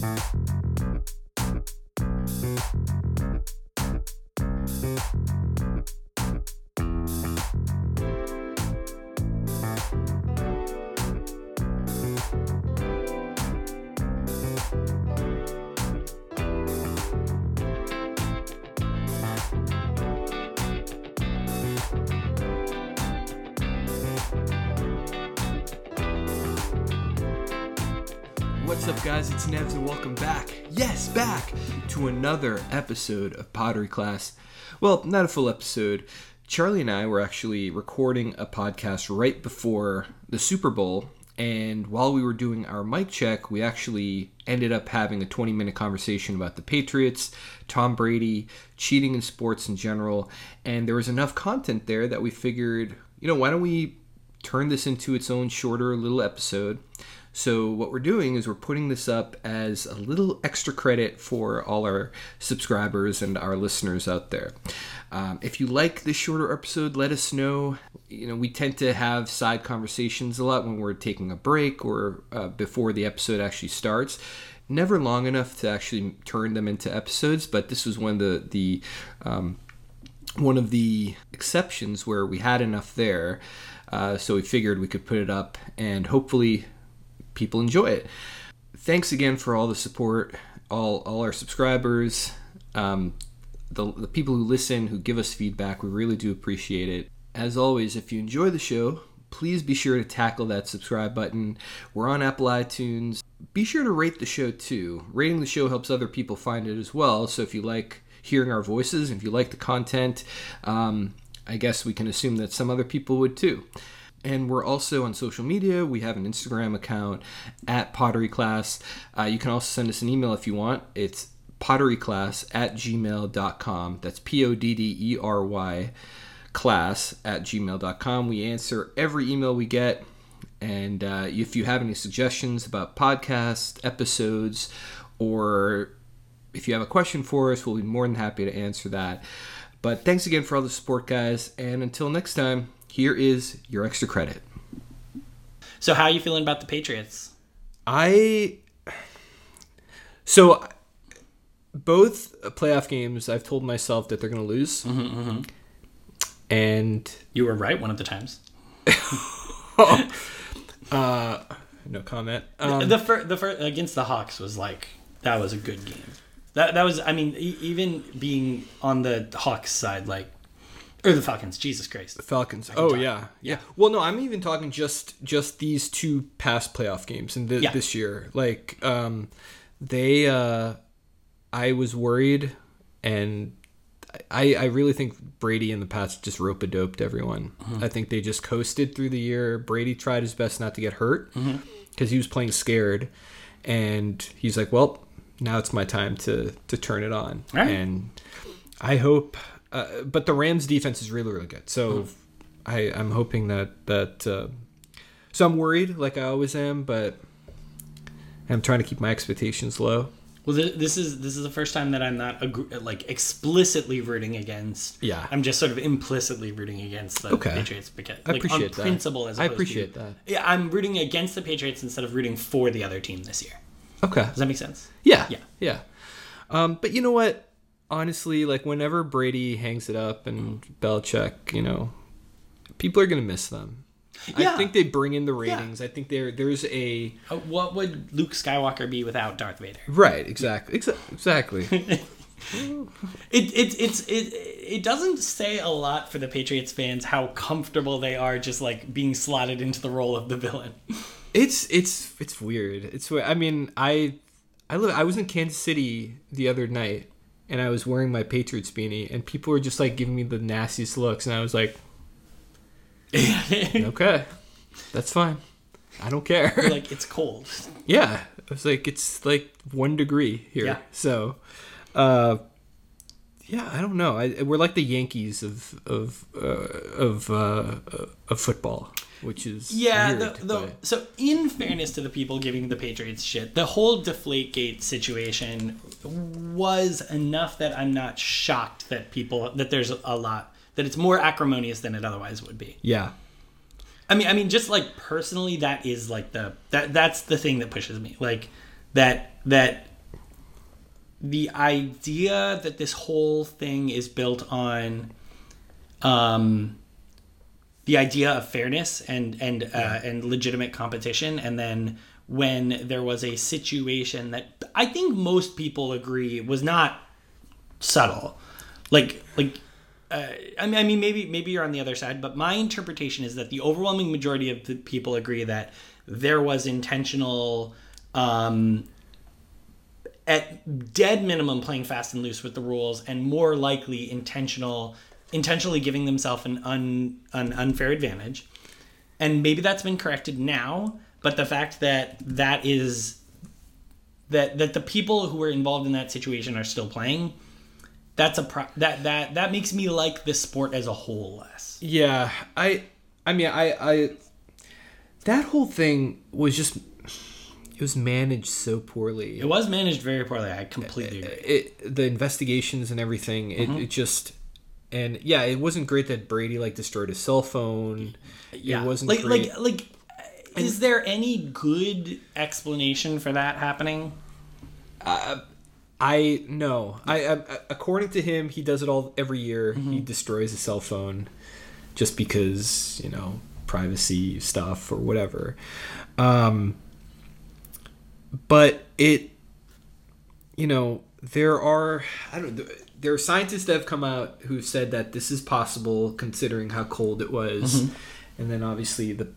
What's guys? It's Nevs, and welcome back. Yes, back to another episode of Poddery Class. Well, not a full episode. Charlie and I were actually recording a podcast right before the Super Bowl, and while we were doing our mic check, we actually ended up having a 20 minute conversation about the Patriots, Tom Brady, cheating in sports in general, and there was enough content there that we figured, you know, why don't we turn this into its own shorter little episode? So what we're doing is we're putting this up as a little extra credit for all our subscribers and our listeners out there. Um, if you like this shorter episode, let us know. You know, we tend to have side conversations a lot when we're taking a break or uh, before the episode actually starts. Never long enough to actually turn them into episodes, but this was one of the the um, one of the exceptions where we had enough there. Uh, so we figured we could put it up and hopefully people enjoy it. Thanks again for all the support, all all our subscribers, um, the the people who listen, who give us feedback. We really do appreciate it. As always, if you enjoy the show, please be sure to tackle that subscribe button. We're on Apple iTunes. Be sure to rate the show too. Rating the show helps other people find it as well. So if you like hearing our voices, if you like the content, um, I guess we can assume that some other people would too. And we're also on social media. We have an Instagram account at Poddery Class. Uh, you can also send us an email if you want. It's podderyclass at gmail.com. That's P O D D E R Y class at gmail.com. We answer every email we get. And uh, if you have any suggestions about podcast episodes or if you have a question for us, we'll be more than happy to answer that. But thanks again for all the support, guys. And until next time, here is your extra credit. So how are you feeling about the Patriots? I so both playoff games I've told myself that they're going to lose, Mm-hmm, and You were right one of the times. uh, no comment. Um, the fir- the fir- against the Hawks was like that was a good game. That that was I mean e- even being on the Hawks side like or the Falcons. Jesus Christ. the Falcons. Oh talk. yeah, yeah. Well, no, I'm even talking just just these two past playoff games and th- Yeah. this year. Like, um, they, uh, I was worried, and I I really think Brady in the past just rope a doped everyone. Mm-hmm. I think they just coasted through the year. Brady tried his best not to get hurt Mm-hmm. because he was playing scared, and he's like, well, now it's my time to to turn it on, Right. and I hope. Uh, but the Rams defense is really really good. So Hmm. I I'm hoping that that uh, so I'm worried like I always am, but I'm trying to keep my expectations low. Well, th- this is this is the first time that I'm not ag- like explicitly rooting against. Yeah. I'm just sort of implicitly rooting against the Okay. Patriots because I like appreciate on that. principle as I appreciate to, that. Yeah, I'm rooting against the Patriots instead of rooting for the other team this year. Okay. Does that make sense? Yeah. Yeah. Yeah. Um, but you know what? Honestly, like whenever Brady hangs it up and Belichick, you know, people are gonna miss them. I think they bring in the ratings. I think there there's a Uh, what would Luke Skywalker be without Darth Vader? right exactly exa- exactly. It it it's it it doesn't say a lot for the Patriots fans how comfortable they are just like being slotted into the role of the villain. It's it's it's weird. It's I mean I I live I was in Kansas City the other night and I was wearing my Patriots beanie and people were just like giving me the nastiest looks and I was like, okay, that's fine. I don't care. like it's cold. yeah, it was like it's like one degree here. Yeah. So, uh, yeah, I don't know. I, we're like the Yankees of of uh, of uh, of football, which is Yeah, weird, the, the, but- so in fairness to the people giving the Patriots shit, the whole Deflategate situation was enough that I'm not shocked that people that there's a lot that it's more acrimonious than it otherwise would be. yeah. I mean, I mean, just like personally, that is like the that that's the thing that pushes me. Like that that the idea that this whole thing is built on um, the idea of fairness and and uh, and legitimate competition, and then when there was a situation that I think most people agree was not subtle, like like. Uh, I mean, I mean, maybe maybe you're on the other side, but my interpretation is that the overwhelming majority of the people agree that there was intentional um, at dead minimum playing fast and loose with the rules and more likely intentional intentionally giving themselves an un, an unfair advantage and maybe that's been corrected now but the fact that that is that that the people who were involved in that situation are still playing that's a pro- that that that makes me like the sport as a whole less Yeah, I, I mean, I, I, that whole thing was just, it was managed so poorly. it was managed very poorly i completely agree It, the investigations and everything, it, Mm-hmm. it just, and yeah, it wasn't great that Brady like destroyed his cell phone. yeah It wasn't like great. like like is there any good explanation for that happening I no, I, I according to him, he does it all every year. Mm-hmm. He destroys his cell phone just because you know privacy stuff or whatever. Um, but it, you know, there are I don't there are scientists that have come out who've said that this is possible considering how cold it was, Mm-hmm. and then obviously the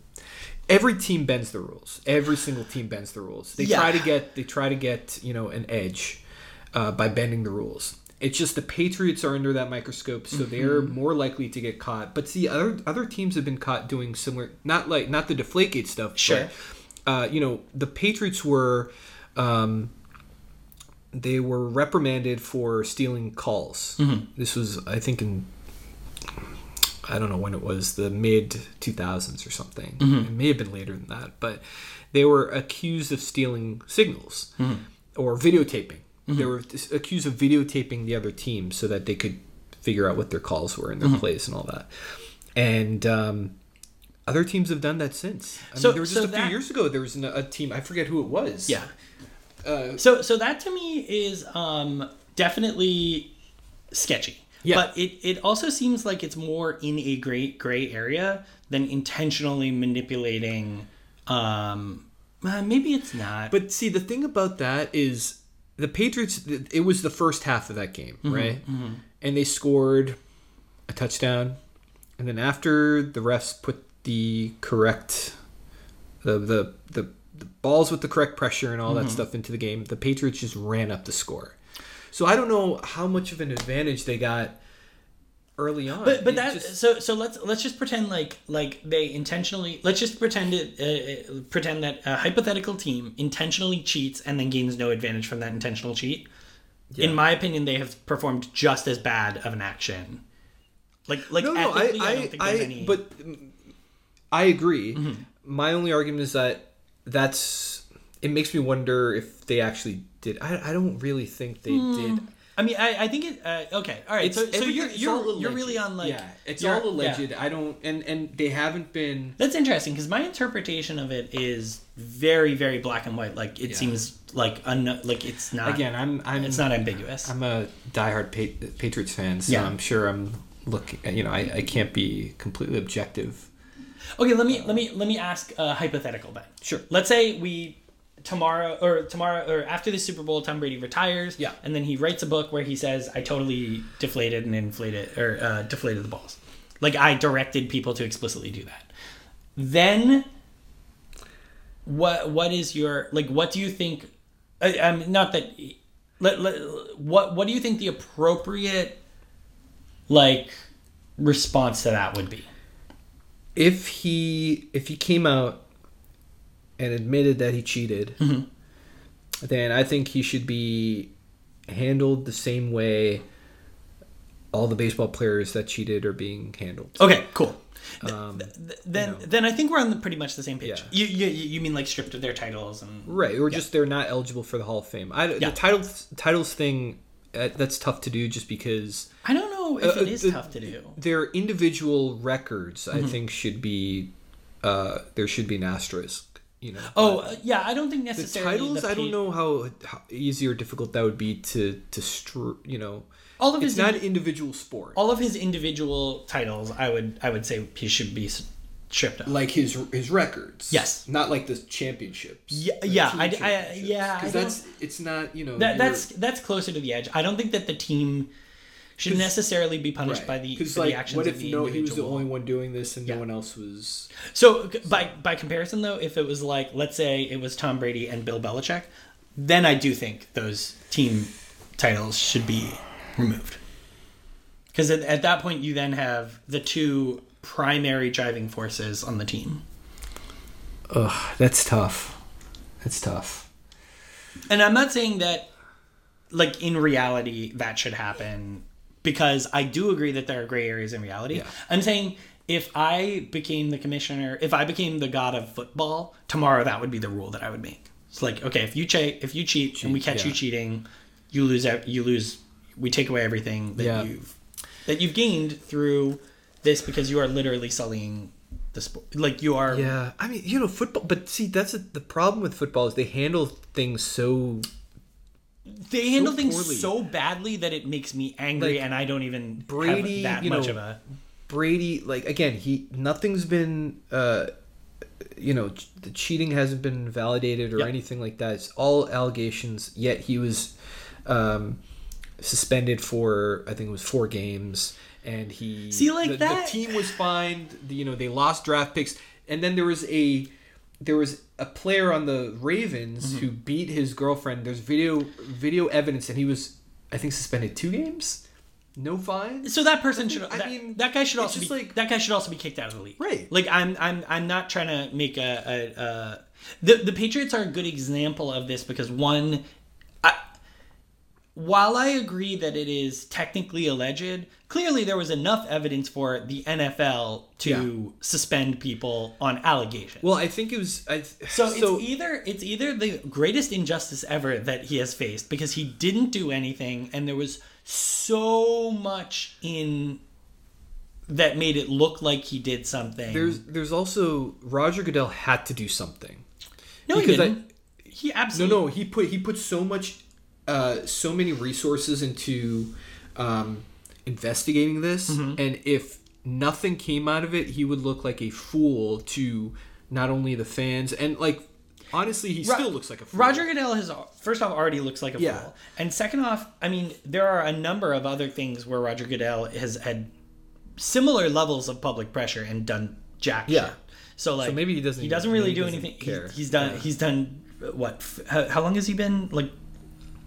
every team bends the rules. Every single team bends the rules. They Yeah. try to get they try to get you know an edge uh, by bending the rules. It's just the Patriots are under that microscope, so Mm-hmm. they're more likely to get caught. But see, other other teams have been caught doing similar, not like not the Deflategate stuff. Sure. But, uh, you know, the Patriots were, um, they were reprimanded for stealing calls. Mm-hmm. This was, I think, in I don't know when it was, the mid 2000s or something. Mm-hmm. It may have been later than that, but they were accused of stealing signals Mm-hmm. or videotaping. They were accused of videotaping the other team so that they could figure out what their calls were and Mm-hmm. their plays and all that. And um, other teams have done that since. I So- mean, there was just so a few that- years ago. There was an, a team. I forget who it was. yeah Uh, so so that to me is um definitely sketchy Yeah. but it it also seems like it's more in a gray gray area than intentionally manipulating um uh, maybe it's not But see, the thing about that is the Patriots. It was the first half of that game, Mm-hmm, right? And they scored a touchdown, and then after the refs put the correct, the the the, the balls with the correct pressure and all Mm-hmm. that stuff into the game, the Patriots just ran up the score. So I don't know how much of an advantage they got early on. but but It that just- so so let's let's just pretend like like they intentionally let's just pretend it uh, uh, pretend that a hypothetical team intentionally cheats and then gains no advantage from that intentional cheat. In my opinion, they have performed just as bad of an action. Like like no, no, I, I, I, don't think I, any. but I agree. Mm-hmm. My only argument is that that's it makes me wonder if they actually did. I, I don't really think they Hmm. did. I mean, I, I think it. Uh, okay, all right. So, so you're you're, alleged. you're really on like yeah, it's all alleged. yeah. I don't and and they haven't been. That's interesting because my interpretation of it is very very black and white. Like it Yeah. seems like un, like it's not Again, I'm I'm it's not ambiguous. I'm a diehard pa- Patriots fan, so Yeah. I'm sure I'm looking. You know, I, I can't be completely objective. Okay, let me let me let me ask a hypothetical then. Sure. Let's say we tomorrow or tomorrow or after the Super Bowl, Tom Brady retires. Yeah. And then he writes a book where he says, "I totally deflated and inflated or uh, deflated the balls, like I directed people to explicitly do that." Then, what what is your like? What do you think? I, I'm not that. Let, let, what what do you think the appropriate like response to that would be? If he if he came out and admitted that he cheated, Mm-hmm. then I think he should be handled the same way all the baseball players that cheated are being handled. Okay, cool. Um, Th- then you know. then I think we're on the, pretty much the same page. Yeah. You, you you mean like stripped of their titles and right, or just they're not eligible for the Hall of Fame. I, Yeah. The titles titles thing uh, that's tough to do just because I don't know if Uh, it is the- tough to do. their individual records Mm-hmm. I think should be uh, there should be an asterisk you know. Oh uh, yeah, I don't think necessarily the titles. the I don't know how, how easy or difficult that would be to to str- you know. All of his not indi- individual sport. all of his individual titles. I would I would say he should be stripped like his his records. Yes. not like the championships. Yeah, yeah, I- I- yeah, because that's it's not you know That, that's that's closer to the edge. I don't think that the team should necessarily be punished by the for like the actions what of if the no he was the only one doing this and Yeah. no one else was So c- by by comparison, though, if it was like let's say it was Tom Brady and Bill Belichick, then I do think those team titles should be removed. Because at, at that point, you then have the two primary driving forces on the team. Ugh, that's tough. That's tough. And I'm not saying that, like in reality, that should happen because I do agree that there are gray areas in reality. Yeah. I'm saying if I became the commissioner, if I became the god of football tomorrow, that would be the rule that I would make. It's like okay, if you cheat, if you cheat, and we catch you cheating, you lose. You lose. We take away everything that Yeah. you've that you've gained through this because you are literally sullying the sport. Like you are. Yeah, I mean, you know, football. But see, that's a, the problem with football is they handle things so. They handle things poorly. so badly that it makes me angry, Like, and I don't even Brady, have that you much know, of a. Brady, like again, he nothing's been, uh, you know, the cheating hasn't been validated or Yep. anything like that. It's all allegations. Yet he was um, suspended for I think it was four games, and he See, like the, that- The team was fined. You know, they lost draft picks, and then there was a there was a player on the Ravens Mm-hmm. who beat his girlfriend. There's video video evidence, and he was I think suspended two games. No fine. So that person should. I that, mean, that guy should also be like- that guy should also be kicked out of the league. Right. Like I'm I'm I'm not trying to make a, a, a the the Patriots are a good example of this because one, while I agree that it is technically alleged, clearly there was enough evidence for the NFL to Yeah. suspend people on allegations. Well, I think it was. I, So, it's either it's either the greatest injustice ever that he has faced because he didn't do anything and there was so much in that made it look like he did something. there's there's also Roger Goodell had to do something. no, he because I- didn't. he absolutely No, no, he put he put so much, uh, so many resources into um, investigating this, Mm-hmm. and if nothing came out of it, he would look like a fool to not only the fans and like honestly, he Ro- still looks like a fool. Roger Goodell has first off already looks like a Yeah. fool, and second off, I mean there are a number of other things where Roger Goodell has had similar levels of public pressure and done jack Yeah. shit. So like maybe he doesn't he doesn't really he do doesn't anything. care. He's, he's done Yeah. he's done what? how long has he been like?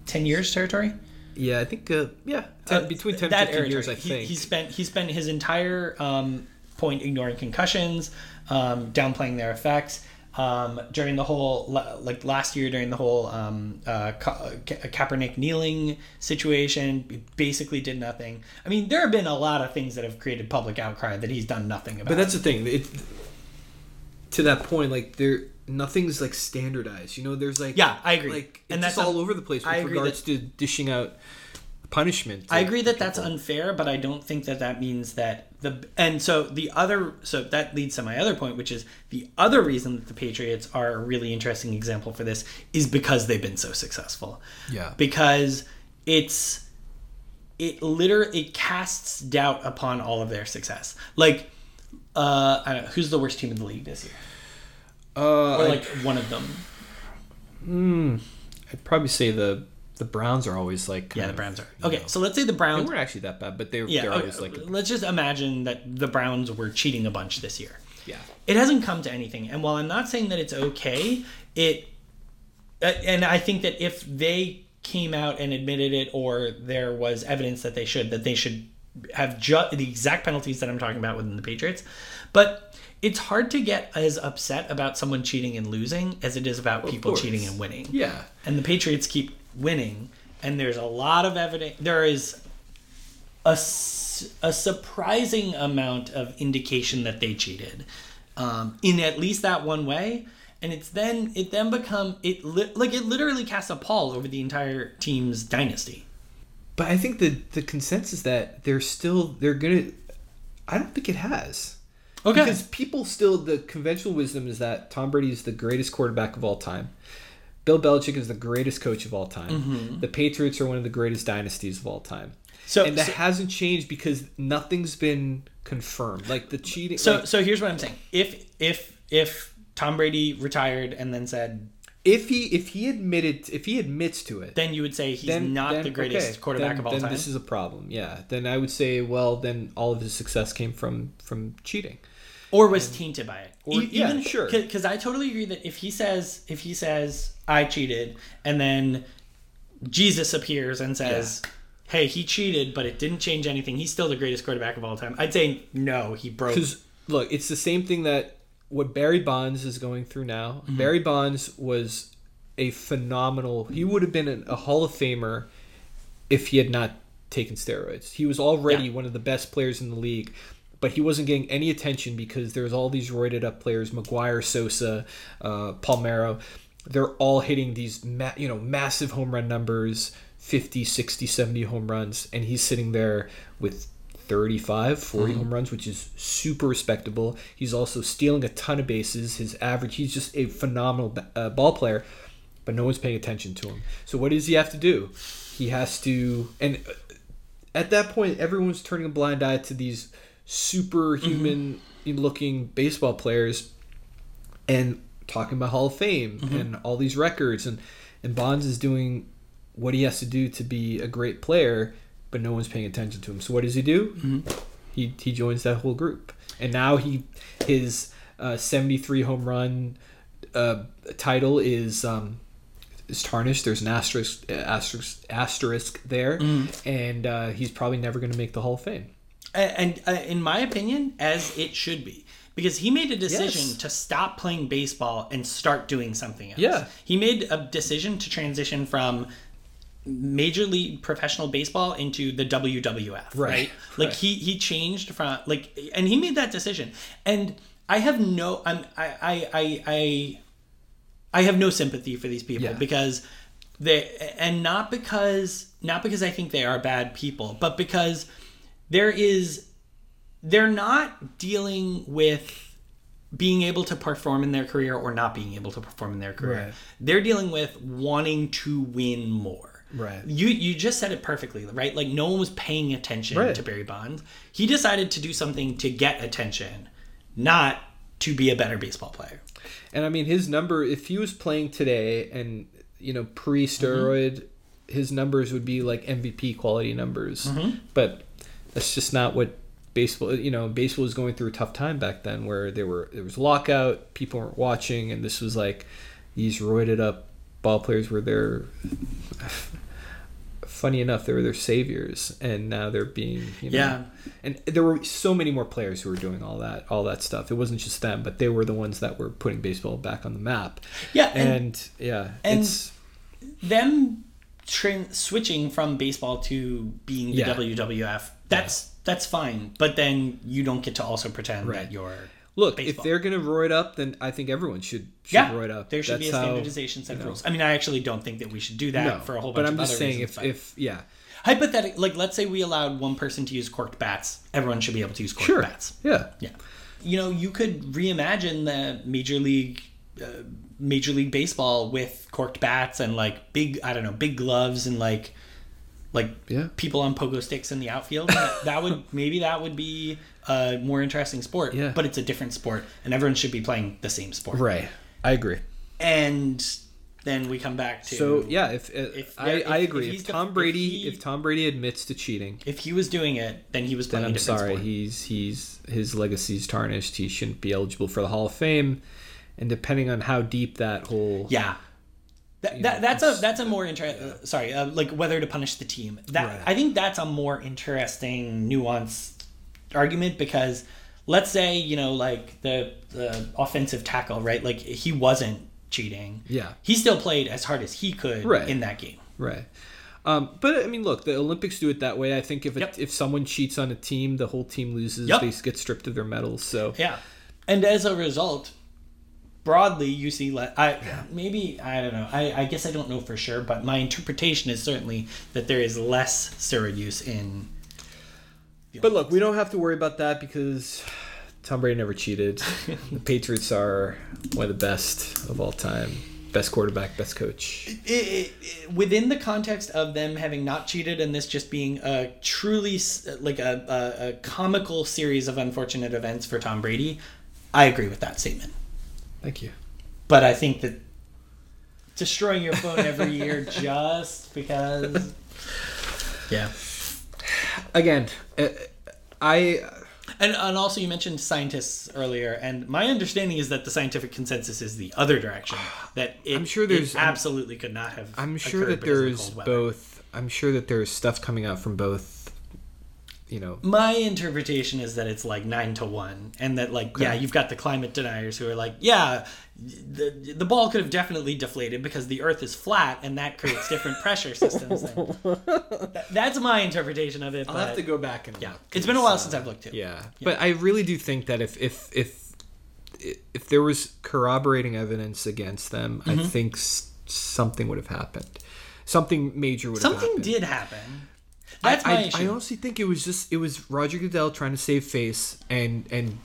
Ten years territory. Yeah, I think uh, yeah, 10, Uh, between ten and fifteen years, I think. he, he spent he spent his entire um, point ignoring concussions, um, downplaying their effects. Um, during the whole like last year during the whole um, uh, Ka- Ka- Kaepernick kneeling situation, he basically did nothing. I mean, there have been a lot of things that have created public outcry that he's done nothing about. But that's the thing. It, to that point, like there, nothing's like standardized. You know, there's like Yeah, I agree. Like And that's all un- over the place with I agree regards to dishing out punishment. I agree that that's unfair, but I don't think that that means that the and so the other so that leads to my other point, which is the other reason that the Patriots are a really interesting example for this is because they've been so successful. Yeah. Because it's it literally it casts doubt upon all of their success. Like uh I don't know, who's the worst team in the league this year? Uh, Or I'd- like one of them. I'd probably say the the Browns are always like Yeah, the Browns are. Okay, know, so let's say the they Browns weren't actually that bad, but they're Yeah, they're okay, always like let's just imagine that the Browns were cheating a bunch this year. yeah. It hasn't come to anything, and while I'm not saying that it's okay, it uh, and I think that if they came out and admitted it, or there was evidence that they should, that they should have ju- the exact penalties that I'm talking about within the Patriots, but it's hard to get as upset about someone cheating and losing as it is about people cheating and winning Yeah. and the Patriots keep winning, and there's a lot of evidence. There is a, a surprising amount of indication that they cheated, um, in at least that one way. And it's then it then become it li- like it literally casts a pall over the entire team's dynasty. But I think the the consensus that they're still they're gonna. I don't think it has. Okay. Because people still the conventional wisdom is that Tom Brady is the greatest quarterback of all time. Bill Belichick is the greatest coach of all time. Mm-hmm. The Patriots are one of the greatest dynasties of all time. So, and that so, hasn't changed because nothing's been confirmed. Like the cheating. so, like, so here's what I'm saying. If if if Tom Brady retired and then said, if he if he admitted if he admits to it, then you would say he's then not then, the greatest okay, quarterback then, of all then time. This is a problem. Yeah. Then I would say, well, then all of his success came from from cheating. or was tainted by it. Or- yeah, sure. Because I totally agree that if he says if he says I cheated and then Jesus appears and says, "Hey, he cheated, but it didn't change anything. He's still the greatest quarterback of all time." I'd say no. He broke. Because look, it's the same thing that what Barry Bonds is going through now. Mm-hmm. Barry Bonds was a phenomenal. He would have been an, a Hall of Famer if he had not taken steroids. He was already Yeah. one of the best players in the league, but he wasn't getting any attention because there's all these roided up players: McGwire, Sosa, uh, Palmeiro. They're all hitting these, ma- you know, massive home run numbers, 50, 60, 70 home runs, and he's sitting there with 35, 40 Mm-hmm. home runs, which is super respectable. He's also stealing a ton of bases. His average, he's just a phenomenal uh, ball player, but no one's paying attention to him. So what does he have to do? He has to, and uh, at that point, everyone's turning a blind eye to these superhuman looking baseball players and talking about Hall of Fame and all these records and and Bonds is doing what he has to do to be a great player, but no one's paying attention to him. So what does he do? He he joins that whole group, and now he his uh, seventy three home run uh, title is. Um, is tarnished. There's an asterisk, asterisk, asterisk there, and uh, he's probably never going to make the Hall of Fame. and, and uh, in my opinion, as it should be. Because he made a decision Yes. to stop playing baseball and start doing something else. Yeah. He made a decision to transition from major league professional baseball into the WWF, right? Right, Like right. he he changed from like and he made that decision. And I have no I'm I I I I, I have no sympathy for these people Yeah. because they and not because not because I think they are bad people, but because there is they're not dealing with being able to perform in their career or not being able to perform in their career. Right. They're dealing with wanting to win more. Right. You you just said it perfectly, right? Like no one was paying attention Right. to Barry Bonds. He decided to do something to get attention, not to be a better baseball player. And I mean, his number, if he was playing today and, you know, pre steroid, his numbers would be like MVP quality numbers. Mm-hmm. But that's just not what baseball, you know, baseball was going through a tough time back then where there were, there was lockout, people weren't watching, and this was like these roided up ball players were their, funny enough, they were their saviors. And now they're being, you know, Yeah. and there were so many more players who were doing all that all that stuff it wasn't just them but they were the ones that were putting baseball back on the map Yeah, and, and, yeah and- it's them train switching from baseball to being the Yeah. WWF. That's that's fine, but then you don't get to also pretend Right. that you're look baseball. if they're gonna roid up then i think everyone should should yeah. roid up There should be a That's how- standardization set of rules. I mean, I actually don't think that we should do that no for a whole bunch of other reasons. but i'm just saying if if yeah hypothetically, like let's say we allowed one person to use corked bats, everyone should be able to use corked sure bats. yeah Yeah. You know, you could reimagine the major league uh, major league baseball with corked bats and like big I don't know, big gloves and like like Yeah. people on pogo sticks in the outfield. that, that would maybe that would be a more interesting sport, Yeah. but it's a different sport and everyone should be playing the same sport. right i agree And then we come back to so yeah if, If I, there- I agree if if, the- tom if brady he- if tom brady admits to cheating if he was doing it, then he was then playing a I'm sorry. sport. He's he's his legacy's tarnished. He shouldn't be eligible for the Hall of Fame. And depending on how deep that whole Yeah. That, that, that's a that's a more interesting. Sorry, uh, like whether to punish the team. That Right. I think that's a more interesting, nuanced argument because let's say you know like the the offensive tackle, right? Like he wasn't cheating. Yeah. he still played as hard as he could Right. in that game. right. Um, but I mean, look, the Olympics do it that way. I think if Yep. if someone cheats on a team, the whole team loses. Yep. They get stripped of their medals. So Yeah, and as a result, broadly you see le- I maybe I don't know. I, I guess I don't know for sure, but my interpretation is certainly that there is less steroid use in. But look, we don't have to worry about that because Tom Brady never cheated. the Patriots are one of the best of all time. Best quarterback, best coach. It, it, it- within the context of them having not cheated and this just being a truly like a, a, a comical series of unfortunate events for Tom Brady, I agree with that statement. Thank you. But I think that destroying your phone every year just because. Yeah. Again, uh, I And, and also, you mentioned scientists earlier, and my understanding is that the scientific consensus is the other direction. That it, I'm sure there's- absolutely could not have. I'm sure that there's both. I'm sure that there's stuff coming out from both. You know, My interpretation is that it's like nine to one, and that like yeah, you've got the climate deniers who are like yeah, the the ball could have definitely deflated because the Earth is flat, and that creates different pressure systems. That- that's my interpretation of it. I'll have to go back and yeah, look, it's been a while uh, since I've looked too. Yeah, but I really do think that if if if if there was corroborating evidence against them, I Mm-hmm. think s- something would have happened. Something major would have Something happened. did happen. That's I, my I, issue. I honestly think it was just it was Roger Goodell trying to save face and and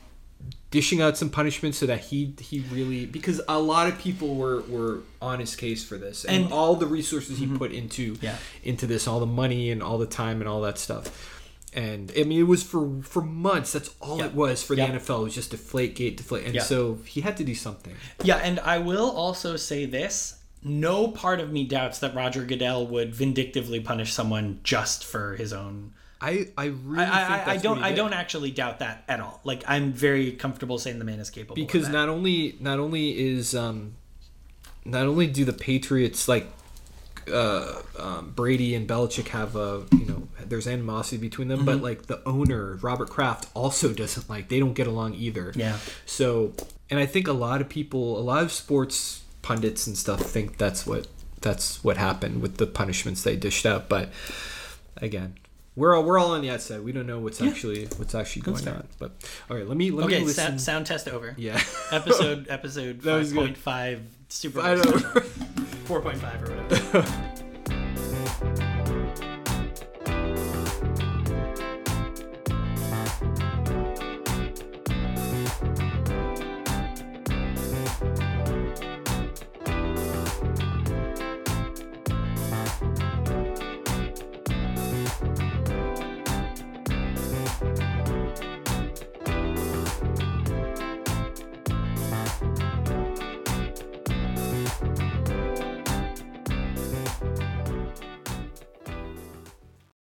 dishing out some punishment so that he he really because a lot of people were were on his case for this and, And- Mm-hmm. all the resources he put into Yeah. into this all the money and all the time and all that stuff and I mean it was for for months that's all Yep. it was for Yep. the NFL it was just deflate gate deflate and Yep. so he had to do something Yeah, and I will also say this. No part of me doubts that Roger Goodell would vindictively punish someone just for his own. I I really I, think I, I don't. I don't actually doubt that at all. Like I'm very comfortable saying the man is capable. because of that. not only not only is um not only do the Patriots like uh, um, Brady and Belichick have a you know there's animosity between them, Mm-hmm. but like the owner Robert Kraft also doesn't like they don't get along either. Yeah. So and I think a lot of people, a lot of sports pundits and stuff think that's what that's what happened with the punishments they dished out. But again, we're all we're all on the outside. We don't know what's actually what's actually going fair. on. But all right, let me let me Okay, listen. sound, sound test over. yeah. Episode episode five point five super I know. four point five or whatever.